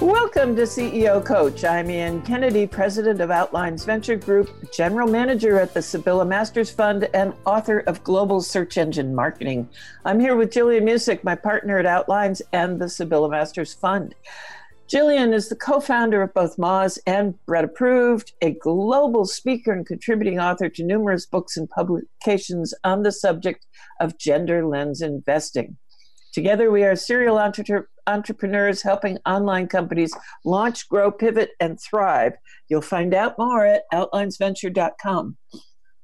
Welcome to CEO Coach. I'm Ann Kennedy, president of Outlines Venture Group, general manager at the Sibylla Masters Fund, and author of Global Search Engine Marketing. I'm here with Jillian Muessig, my partner at Outlines and the Sibylla Masters Fund. Jillian is the co founder of both Moz and Bread Approved, a global speaker and contributing author to numerous books and publications on the subject of gender lens investing. Together, we are serial entre- entrepreneurs helping online companies launch, grow, pivot, and thrive. You'll find out more at outlinesventure.com.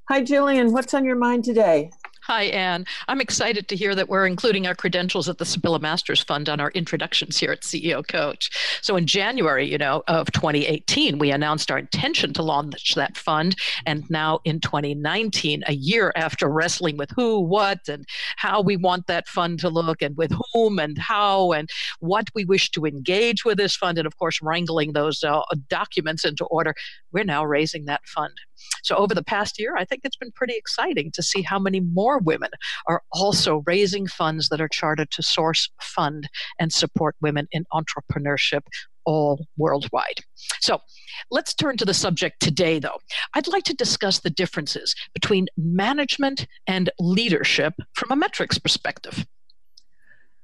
Hi, Jillian. What's on your mind today? Hi, Anne. I'm excited to hear that we're including our credentials at the Sibylla Masters Fund on our introductions here at CEO Coach. So in January, you know, of 2018, we announced our intention to launch that fund. And now in 2019, a year after wrestling with who, what, and how we want that fund to look and with whom and how and what we wish to engage with this fund, and of course, wrangling those uh, documents into order, we're now raising that fund. So over the past year, I think it's been pretty exciting to see how many more women are also raising funds that are chartered to source, fund, and support women in entrepreneurship all worldwide. So let's turn to the subject today, though. I'd like to discuss the differences between management and leadership from a metrics perspective.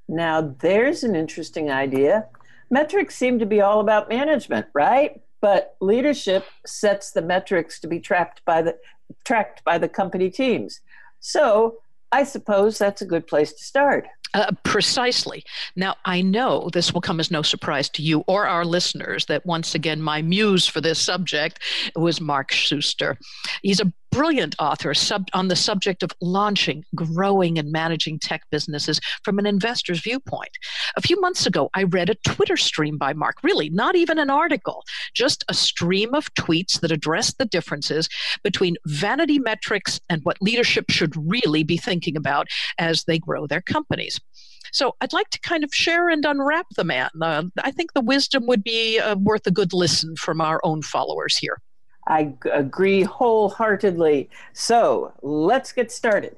Now, there's an interesting idea. Metrics seem to be all about management, right? But leadership sets the metrics to be tracked by the tracked by the company teams. So I suppose that's a good place to start. Uh, precisely. Now, I know this will come as no surprise to you or our listeners that once again, my muse for this subject was Mark Suster. He's a brilliant author sub, on the subject of launching, growing, and managing tech businesses from an investor's viewpoint. A few months ago, I read a Twitter stream by Mark, really, not even an article, just a stream of tweets that addressed the differences between vanity metrics and what leadership should really be thinking about as they grow their companies. So I'd like to kind of share and unwrap the man. Uh, I think the wisdom would be uh, worth a good listen from our own followers here. I agree wholeheartedly. So let's get started.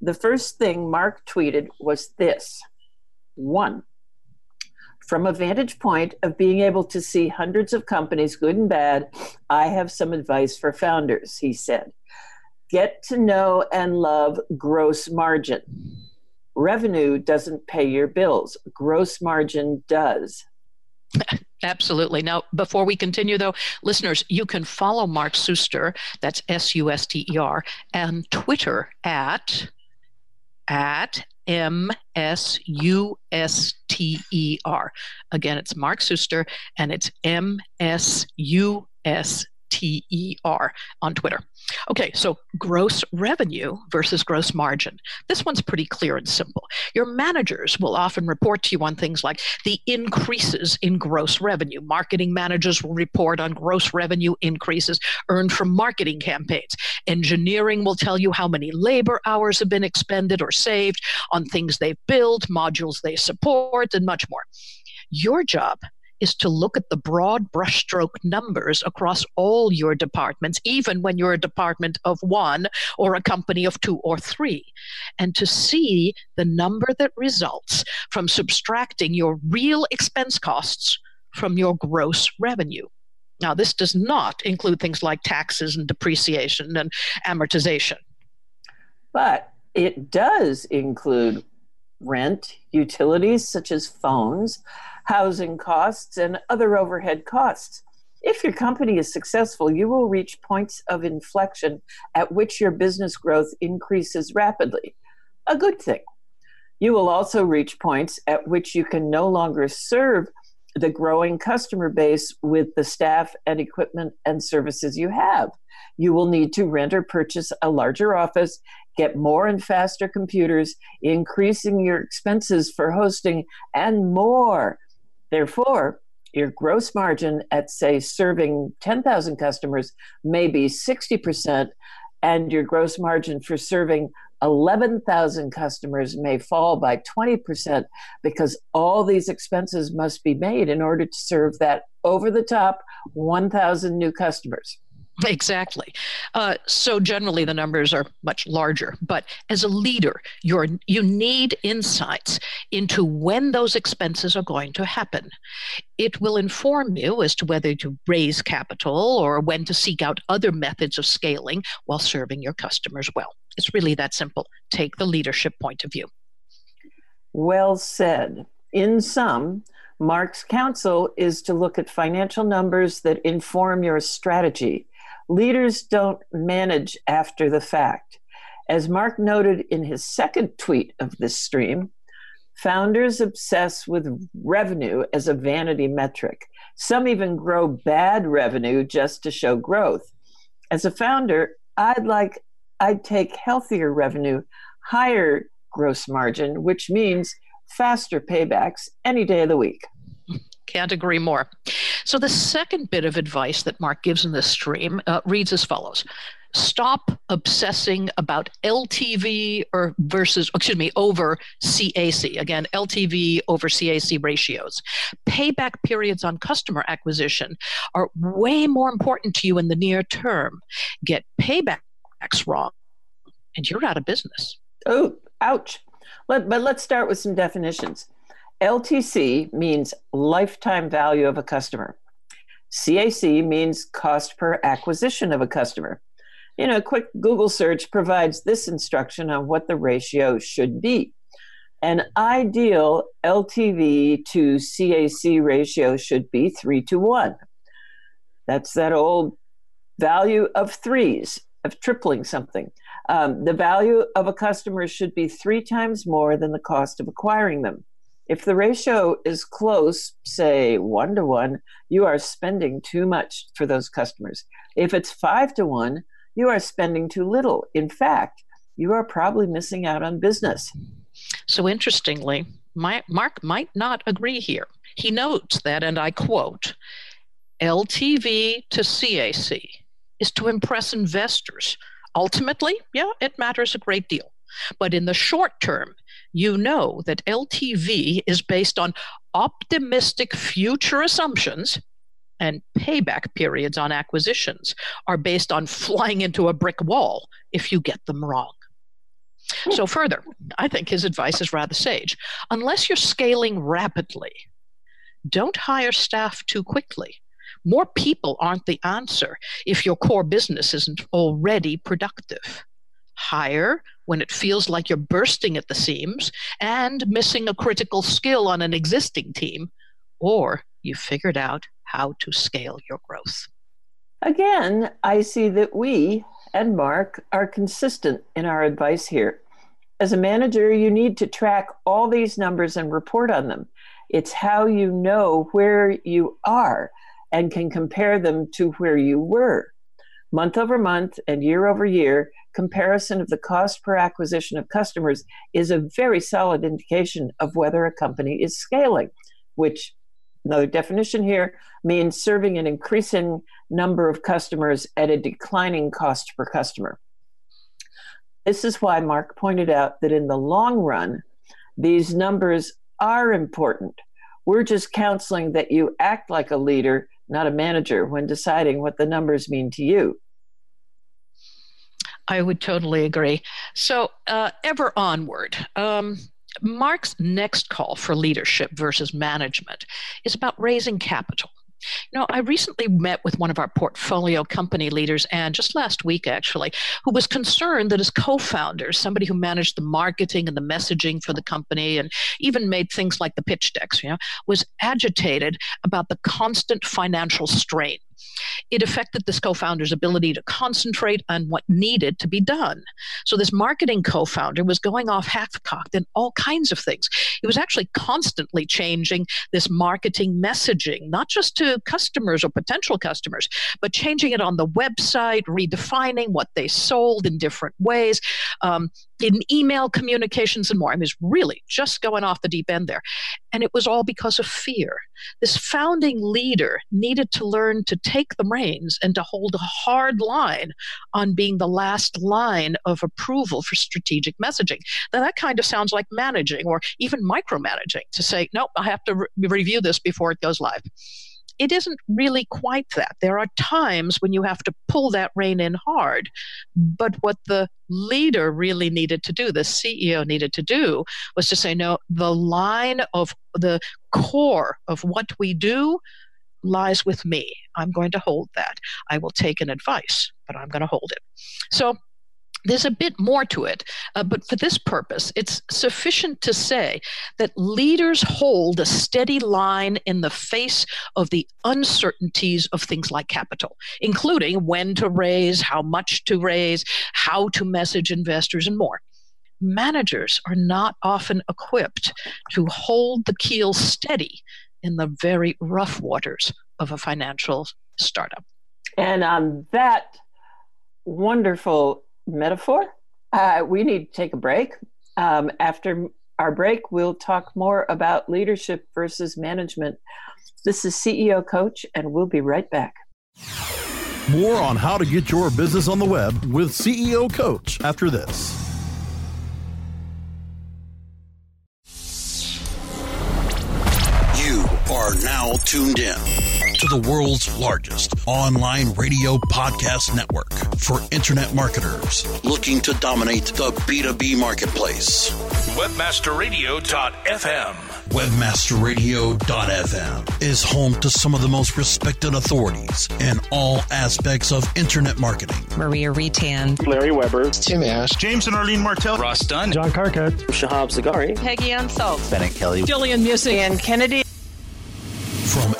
The first thing Mark tweeted was this one, from a vantage point of being able to see hundreds of companies, good and bad, I have some advice for founders, he said. Get to know and love gross margin. Revenue doesn't pay your bills, gross margin does. Absolutely. Now, before we continue, though, listeners, you can follow Mark Suster, that's S U S T E R, and Twitter at at M S U S T E R. Again, it's Mark Suster and it's M S U S T E R on Twitter. Okay, so gross revenue versus gross margin. This one's pretty clear and simple. Your managers will often report to you on things like the increases in gross revenue. Marketing managers will report on gross revenue increases earned from marketing campaigns. Engineering will tell you how many labor hours have been expended or saved on things they've built, modules they support, and much more. Your job is to look at the broad brushstroke numbers across all your departments, even when you're a department of one or a company of two or three, and to see the number that results from subtracting your real expense costs from your gross revenue. Now, this does not include things like taxes and depreciation and amortization. But it does include rent, utilities such as phones, housing costs, and other overhead costs. If your company is successful, you will reach points of inflection at which your business growth increases rapidly. A good thing. You will also reach points at which you can no longer serve the growing customer base with the staff and equipment and services you have. You will need to rent or purchase a larger office, get more and faster computers, increasing your expenses for hosting, and more. Therefore, your gross margin at, say, serving 10,000 customers may be 60%, and your gross margin for serving 11,000 customers may fall by 20% because all these expenses must be made in order to serve that over the top 1,000 new customers. Exactly. Uh, so generally, the numbers are much larger. But as a leader, you're you need insights into when those expenses are going to happen. It will inform you as to whether to raise capital or when to seek out other methods of scaling while serving your customers well. It's really that simple. Take the leadership point of view. Well said. In sum, Mark's counsel is to look at financial numbers that inform your strategy Leaders don't manage after the fact. As Mark noted in his second tweet of this stream, founders obsess with revenue as a vanity metric. Some even grow bad revenue just to show growth. As a founder, I'd like I'd take healthier revenue, higher gross margin, which means faster paybacks any day of the week. Can't agree more. So, the second bit of advice that Mark gives in this stream uh, reads as follows Stop obsessing about LTV or versus, excuse me, over CAC. Again, LTV over CAC ratios. Payback periods on customer acquisition are way more important to you in the near term. Get paybacks wrong, and you're out of business. Oh, ouch. Let, but let's start with some definitions. LTC means lifetime value of a customer. CAC means cost per acquisition of a customer. You know, a quick Google search provides this instruction on what the ratio should be. An ideal LTV to CAC ratio should be three to one. That's that old value of threes, of tripling something. Um, the value of a customer should be three times more than the cost of acquiring them. If the ratio is close, say one to one, you are spending too much for those customers. If it's five to one, you are spending too little. In fact, you are probably missing out on business. So, interestingly, my, Mark might not agree here. He notes that, and I quote, LTV to CAC is to impress investors. Ultimately, yeah, it matters a great deal. But in the short term, you know that LTV is based on optimistic future assumptions and payback periods on acquisitions are based on flying into a brick wall if you get them wrong. So, further, I think his advice is rather sage. Unless you're scaling rapidly, don't hire staff too quickly. More people aren't the answer if your core business isn't already productive. Hire when it feels like you're bursting at the seams and missing a critical skill on an existing team, or you've figured out how to scale your growth. Again, I see that we and Mark are consistent in our advice here. As a manager, you need to track all these numbers and report on them. It's how you know where you are and can compare them to where you were. Month over month and year over year, comparison of the cost per acquisition of customers is a very solid indication of whether a company is scaling, which another definition here means serving an increasing number of customers at a declining cost per customer. This is why Mark pointed out that in the long run, these numbers are important. We're just counseling that you act like a leader, not a manager, when deciding what the numbers mean to you. I would totally agree. So, uh, ever onward. Um, Mark's next call for leadership versus management is about raising capital. You know, I recently met with one of our portfolio company leaders, and just last week actually, who was concerned that his co founder, somebody who managed the marketing and the messaging for the company and even made things like the pitch decks, you know, was agitated about the constant financial strain it affected this co founder's ability to concentrate on what needed to be done. So, this marketing co founder was going off half cocked in all kinds of things. He was actually constantly changing this marketing messaging, not just to customers or potential customers, but changing it on the website, redefining what they sold in different ways. Um, in email communications and more. I mean, it's really just going off the deep end there. And it was all because of fear. This founding leader needed to learn to take the reins and to hold a hard line on being the last line of approval for strategic messaging. Now, that kind of sounds like managing or even micromanaging to say, nope, I have to re- review this before it goes live it isn't really quite that. There are times when you have to pull that rein in hard. But what the leader really needed to do, the CEO needed to do, was to say, no, the line of the core of what we do lies with me. I'm going to hold that. I will take an advice, but I'm going to hold it. So there's a bit more to it, uh, but for this purpose, it's sufficient to say that leaders hold a steady line in the face of the uncertainties of things like capital, including when to raise, how much to raise, how to message investors, and more. Managers are not often equipped to hold the keel steady in the very rough waters of a financial startup. And on that wonderful metaphor. Uh, we need to take a break. Um, after our break, we'll talk more about leadership versus management. This is CEO Coach, and we'll be right back. More on how to get your business on the web with CEO Coach after this. You are now tuned in to the world's largest online radio podcast network for internet marketers looking to dominate the B2B marketplace. Webmasterradio.fm. Webmasterradio.fm is home to some of the most respected authorities in all aspects of internet marketing. Maria Retan, Larry Weber, Tim Ash, James and Arlene Martell, Ross Dunn, John Carcutt, Shahab Zagari, Peggy Ann Salz, Bennett Kelly, Jillian Muessig, and Kennedy.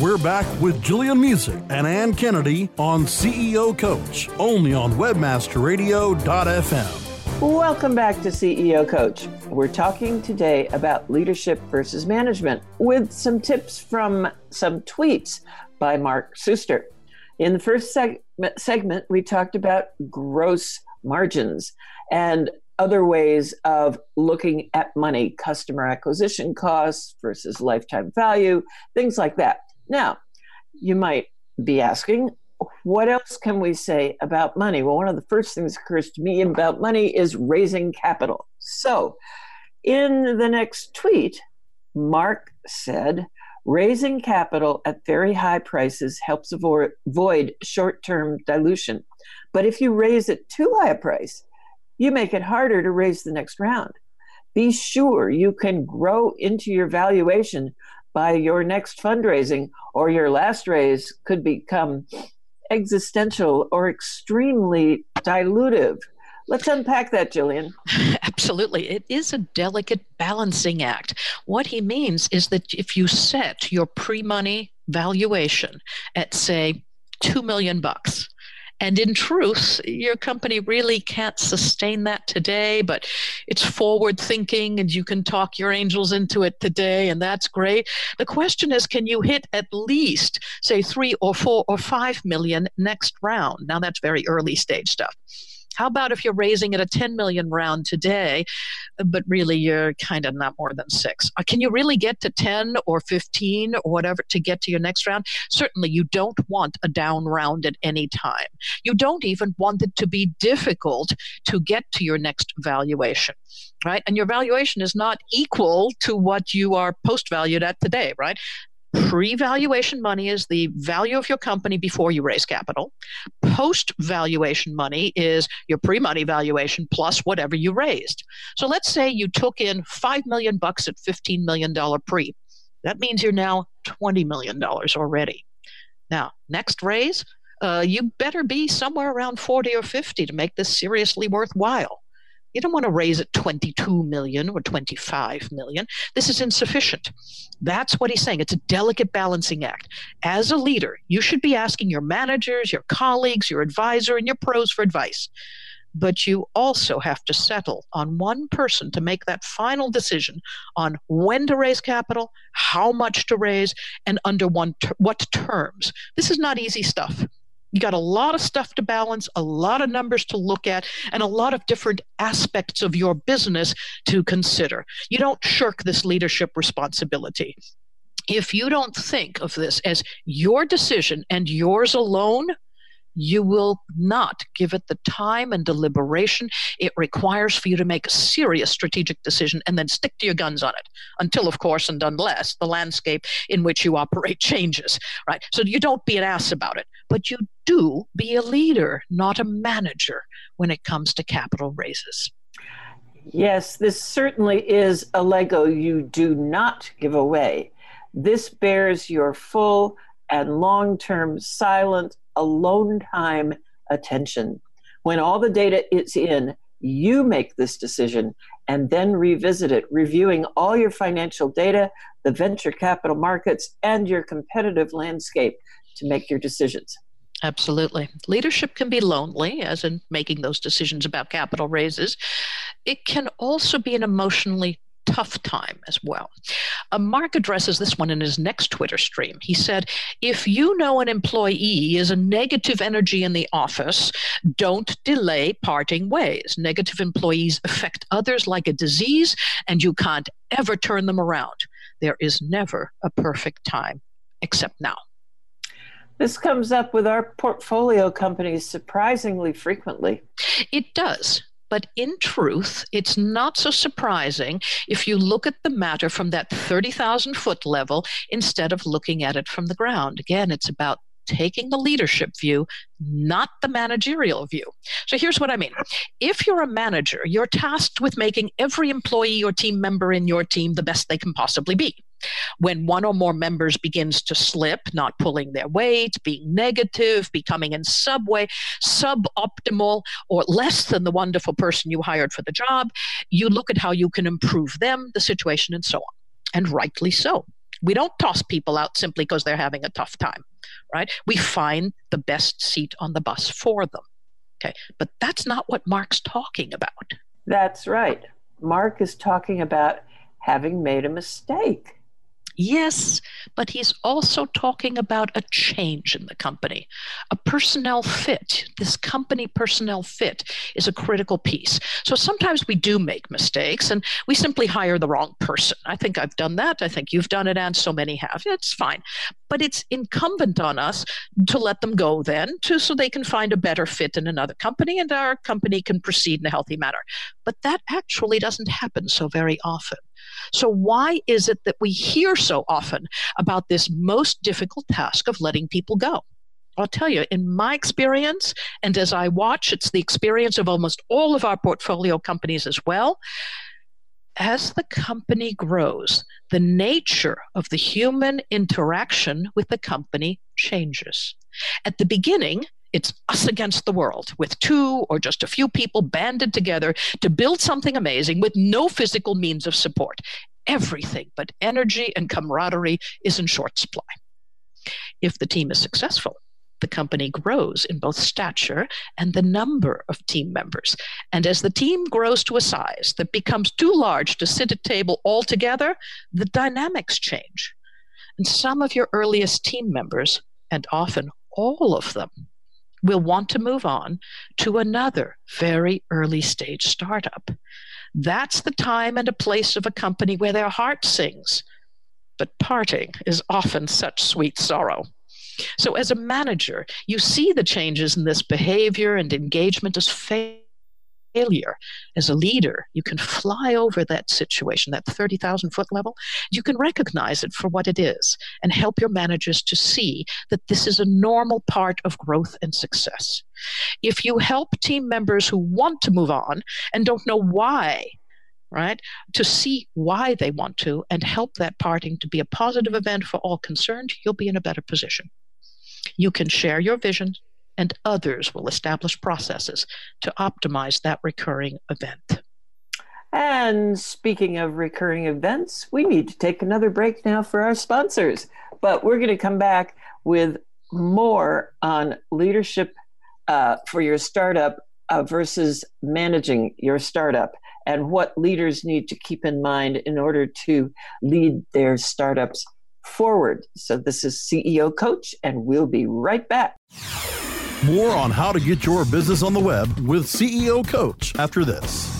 We're back with Jillian Muessig and Ann Kennedy on CEO Coach, only on WebmasterRadio.fm. Welcome back to CEO Coach. We're talking today about leadership versus management with some tips from some tweets by Mark Suster. In the first seg- segment, we talked about gross margins and other ways of looking at money, customer acquisition costs versus lifetime value, things like that. Now, you might be asking, what else can we say about money? Well, one of the first things that occurs to me about money is raising capital. So, in the next tweet, Mark said, raising capital at very high prices helps avoid short term dilution. But if you raise at too high a price, you make it harder to raise the next round. Be sure you can grow into your valuation by your next fundraising, or your last raise could become existential or extremely dilutive. Let's unpack that, Jillian. Absolutely. It is a delicate balancing act. What he means is that if you set your pre money valuation at, say, 2 million bucks, and in truth, your company really can't sustain that today, but it's forward thinking and you can talk your angels into it today, and that's great. The question is can you hit at least, say, three or four or five million next round? Now, that's very early stage stuff. How about if you're raising at a 10 million round today, but really you're kind of not more than six? Uh, can you really get to 10 or 15 or whatever to get to your next round? Certainly, you don't want a down round at any time. You don't even want it to be difficult to get to your next valuation right? And your valuation is not equal to what you are post valued at today, right? Pre valuation money is the value of your company before you raise capital. Post valuation money is your pre money valuation plus whatever you raised. So let's say you took in 5 million bucks at $15 million pre. That means you're now $20 million already. Now, next raise, uh, you better be somewhere around 40 or 50 to make this seriously worthwhile. You don't want to raise it 22 million or 25 million. This is insufficient. That's what he's saying. It's a delicate balancing act. As a leader, you should be asking your managers, your colleagues, your advisor, and your pros for advice. But you also have to settle on one person to make that final decision on when to raise capital, how much to raise, and under what terms. This is not easy stuff. You got a lot of stuff to balance, a lot of numbers to look at, and a lot of different aspects of your business to consider. You don't shirk this leadership responsibility. If you don't think of this as your decision and yours alone, you will not give it the time and deliberation it requires for you to make a serious strategic decision and then stick to your guns on it until of course and unless the landscape in which you operate changes right so you don't be an ass about it but you do be a leader not a manager when it comes to capital raises yes this certainly is a lego you do not give away this bears your full and long term silent alone time attention. When all the data is in, you make this decision and then revisit it, reviewing all your financial data, the venture capital markets, and your competitive landscape to make your decisions. Absolutely. Leadership can be lonely, as in making those decisions about capital raises. It can also be an emotionally tough time as well. Uh, Mark addresses this one in his next Twitter stream. He said, If you know an employee is a negative energy in the office, don't delay parting ways. Negative employees affect others like a disease, and you can't ever turn them around. There is never a perfect time except now. This comes up with our portfolio companies surprisingly frequently. It does But in truth, it's not so surprising if you look at the matter from that 30,000 foot level instead of looking at it from the ground. Again, it's about taking the leadership view, not the managerial view. So here's what I mean. If you're a manager, you're tasked with making every employee or team member in your team the best they can possibly be. When one or more members begins to slip, not pulling their weight, being negative, becoming in subway, suboptimal, or less than the wonderful person you hired for the job, you look at how you can improve them, the situation, and so on. And rightly so. We don't toss people out simply because they're having a tough time, right? We find the best seat on the bus for them. Okay. But that's not what Mark's talking about. That's right. Mark is talking about having made a mistake. Yes, but he's also talking about a change in the company. A personnel fit, this company personnel fit is a critical piece. So sometimes we do make mistakes and we simply hire the wrong person. I think I've done that. I think you've done it, and so many have. It's fine. But it's incumbent on us to let them go then to, so they can find a better fit in another company and our company can proceed in a healthy manner. But that actually doesn't happen so very often. So, why is it that we hear so often about this most difficult task of letting people go? I'll tell you, in my experience, and as I watch, it's the experience of almost all of our portfolio companies as well. As the company grows, the nature of the human interaction with the company changes. At the beginning, it's us against the world with two or just a few people banded together to build something amazing with no physical means of support. Everything but energy and camaraderie is in short supply. If the team is successful, the company grows in both stature and the number of team members. And as the team grows to a size that becomes too large to sit at table all together, the dynamics change. And some of your earliest team members, and often all of them, will want to move on to another very early stage startup. That's the time and a place of a company where their heart sings. But parting is often such sweet sorrow. So, as a manager, you see the changes in this behavior and engagement as failure as a leader, you can fly over that situation, that 30,000 foot level. You can recognize it for what it is and help your managers to see that this is a normal part of growth and success. If you help team members who want to move on and don't know why, right, to see why they want to and help that parting to be a positive event for all concerned, you'll be in a better position. You can share your vision and others will establish processes to optimize that recurring event. And speaking of recurring events, we need to take another break now for our sponsors. But we're going to come back with more on leadership uh, for your startup uh, versus managing your startup and what leaders need to keep in mind in order to lead their startups forward. So, this is CEO Coach, and we'll be right back. More on how to get your business on the web with CEO Coach after this.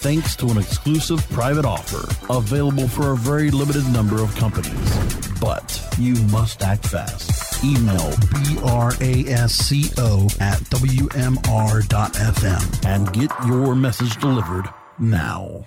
thanks to an exclusive private offer available for a very limited number of companies. But you must act fast. Email brasco at wmr.fm and get your message delivered now.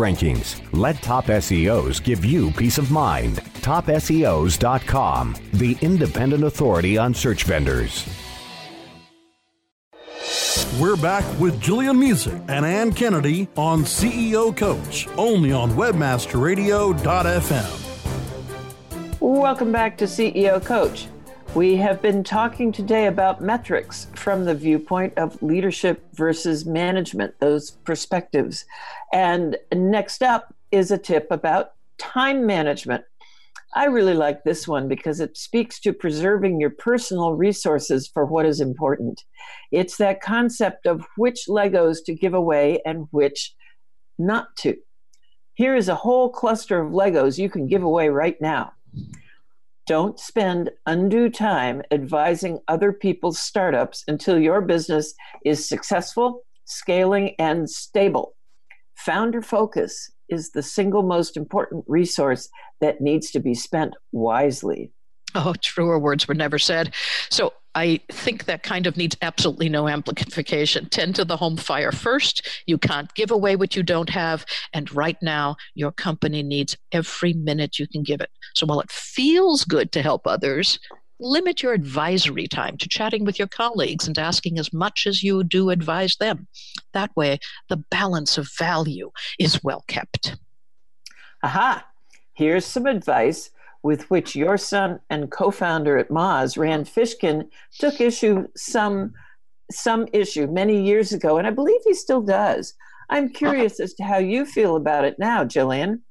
rankings. Let Top SEOs give you peace of mind. TopSEOs.com, the independent authority on search vendors. We're back with Jillian Muessig and Ann Kennedy on CEO Coach, only on WebmasterRadio.fm. Welcome back to CEO Coach. We have been talking today about metrics from the viewpoint of leadership versus management, those perspectives. And next up is a tip about time management. I really like this one because it speaks to preserving your personal resources for what is important. It's that concept of which Legos to give away and which not to. Here is a whole cluster of Legos you can give away right now. Don't spend undue time advising other people's startups until your business is successful, scaling, and stable. Founder focus is the single most important resource that needs to be spent wisely. Oh, truer words were never said. So I think that kind of needs absolutely no amplification. Tend to the home fire first. You can't give away what you don't have. And right now, your company needs every minute you can give it. So while it feels good to help others, limit your advisory time to chatting with your colleagues and asking as much as you do advise them. That way, the balance of value is well kept. Aha! Here's some advice with which your son and co-founder at Moz, Rand Fishkin, took issue some some issue many years ago, and I believe he still does. I'm curious as to how you feel about it now, Jillian.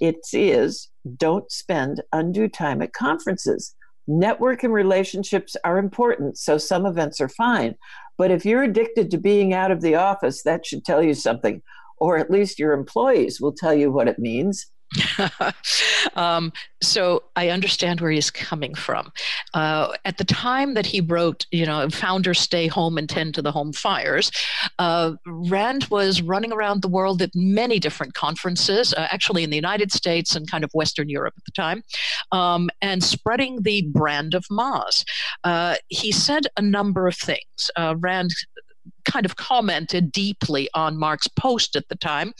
It is don't spend undue time at conferences. Network and relationships are important, so some events are fine. But if you're addicted to being out of the office, that should tell you something, or at least your employees will tell you what it means. um, so I understand where he's coming from. Uh, at the time that he wrote, you know, founders stay home and tend to the home fires, uh, Rand was running around the world at many different conferences, uh, actually in the United States and kind of Western Europe at the time, um, and spreading the brand of Moz. Uh, he said a number of things. Uh, Rand kind of commented deeply on Mark's post at the time.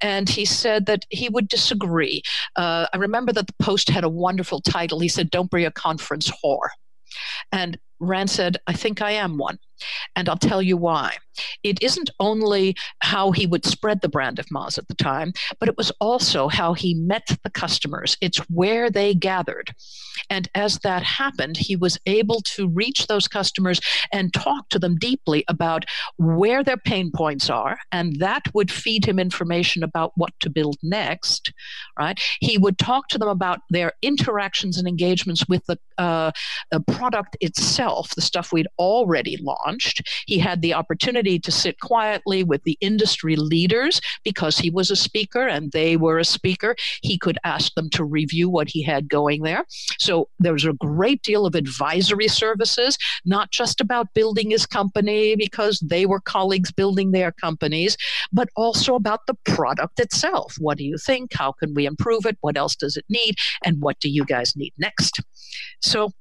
And he said that he would disagree. Uh, I remember that the post had a wonderful title. He said, Don't be a conference whore. And Rand said, I think I am one. And I'll tell you why. It isn't only how he would spread the brand of Moz at the time, but it was also how he met the customers. It's where they gathered. And as that happened, he was able to reach those customers and talk to them deeply about where their pain points are. And that would feed him information about what to build next, right? He would talk to them about their interactions and engagements with the, uh, the product itself, the stuff we'd already He had the opportunity to sit quietly with the industry leaders because he was a speaker and they were a speaker. He could ask them to review what he had going there. So there was a great deal of advisory services, not just about building his company because they were colleagues building their companies, but also about the product itself. What do you think? How can we improve it? What else does it need? And what do you guys need next? So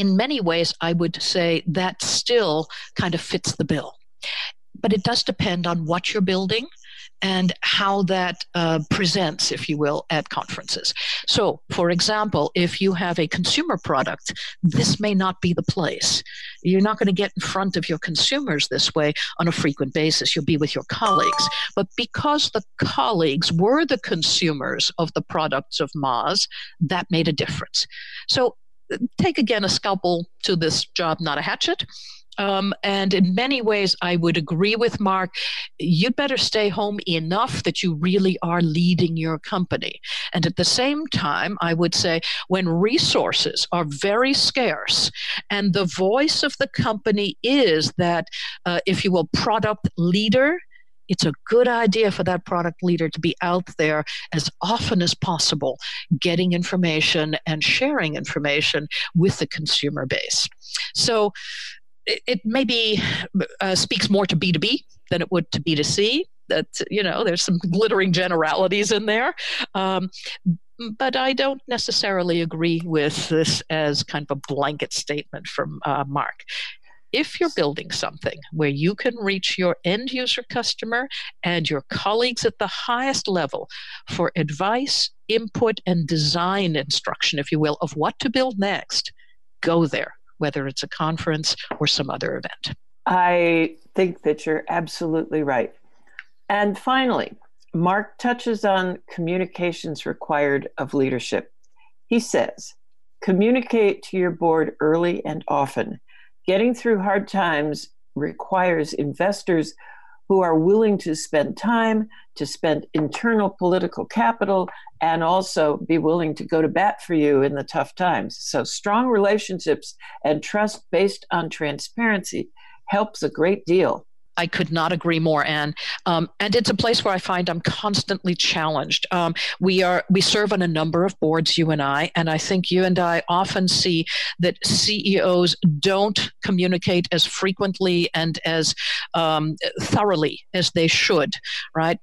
in many ways, I would say that still kind of fits the bill. But it does depend on what you're building and how that uh, presents, if you will, at conferences. So, for example, if you have a consumer product, this may not be the place. You're not going to get in front of your consumers this way on a frequent basis. You'll be with your colleagues. But because the colleagues were the consumers of the products of Moz, that made a difference. So, take again a scalpel to this job, not a hatchet. Um, and in many ways, I would agree with Mark. You'd better stay home enough that you really are leading your company. And at the same time, I would say when resources are very scarce and the voice of the company is that, uh, if you will, product leader, it's a good idea for that product leader to be out there as often as possible, getting information and sharing information with the consumer base. So it, it maybe uh, speaks more to B2B than it would to B2C. That, you know, there's some glittering generalities in there. Um, but I don't necessarily agree with this as kind of a blanket statement from uh, Mark if you're building something where you can reach your end user customer and your colleagues at the highest level for advice, input, and design instruction, if you will, of what to build next, go there, whether it's a conference or some other event. I think that you're absolutely right. And finally, Mark touches on communications required of leadership. He says, communicate to your board early and often Getting through hard times requires investors who are willing to spend time, to spend internal political capital, and also be willing to go to bat for you in the tough times. So, strong relationships and trust based on transparency helps a great deal. I could not agree more, Anne. Um, and it's a place where I find I'm constantly challenged. Um, we are we serve on a number of boards, you and I, and I think you and I often see that CEOs don't communicate as frequently and as um, thoroughly as they should. Right?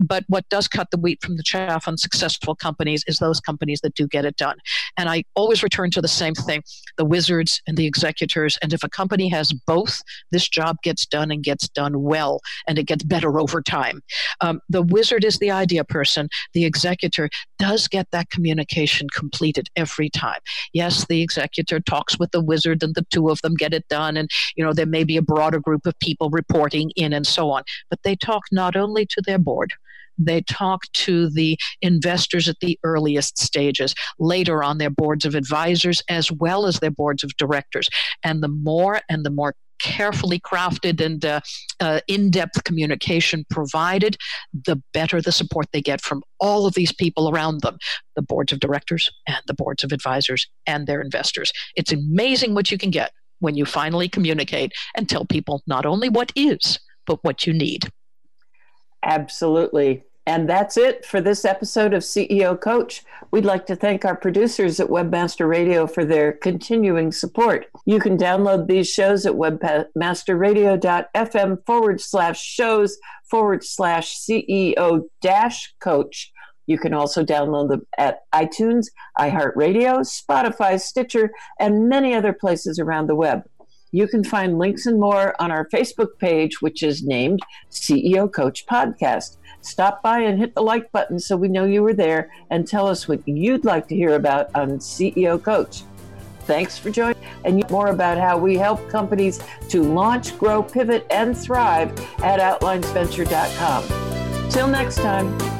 But what does cut the wheat from the chaff on successful companies is those companies that do get it done. And I always return to the same thing the wizards and the executors. And if a company has both, this job gets done and gets done well, and it gets better over time. Um, the wizard is the idea person, the executor does get that communication completed every time. Yes, the executor talks with the wizard, and the two of them get it done. And, you know, there may be a broader group of people reporting in and so on. But they talk not only to their board, they talk to the investors at the earliest stages, later on their boards of advisors, as well as their boards of directors. And the more and the more carefully crafted and uh, uh, in depth communication provided, the better the support they get from all of these people around them the boards of directors and the boards of advisors and their investors. It's amazing what you can get when you finally communicate and tell people not only what is, but what you need. Absolutely. And that's it for this episode of CEO Coach. We'd like to thank our producers at Webmaster Radio for their continuing support. You can download these shows at webmasterradio.fm forward slash shows forward slash CEO dash coach. You can also download them at iTunes, iHeartRadio, Spotify, Stitcher, and many other places around the web. You can find links and more on our Facebook page, which is named CEO Coach Podcast. Stop by and hit the like button so we know you were there and tell us what you'd like to hear about on CEO Coach. Thanks for joining and more about how we help companies to launch, grow, pivot, and thrive at outlinesventure.com. Till next time.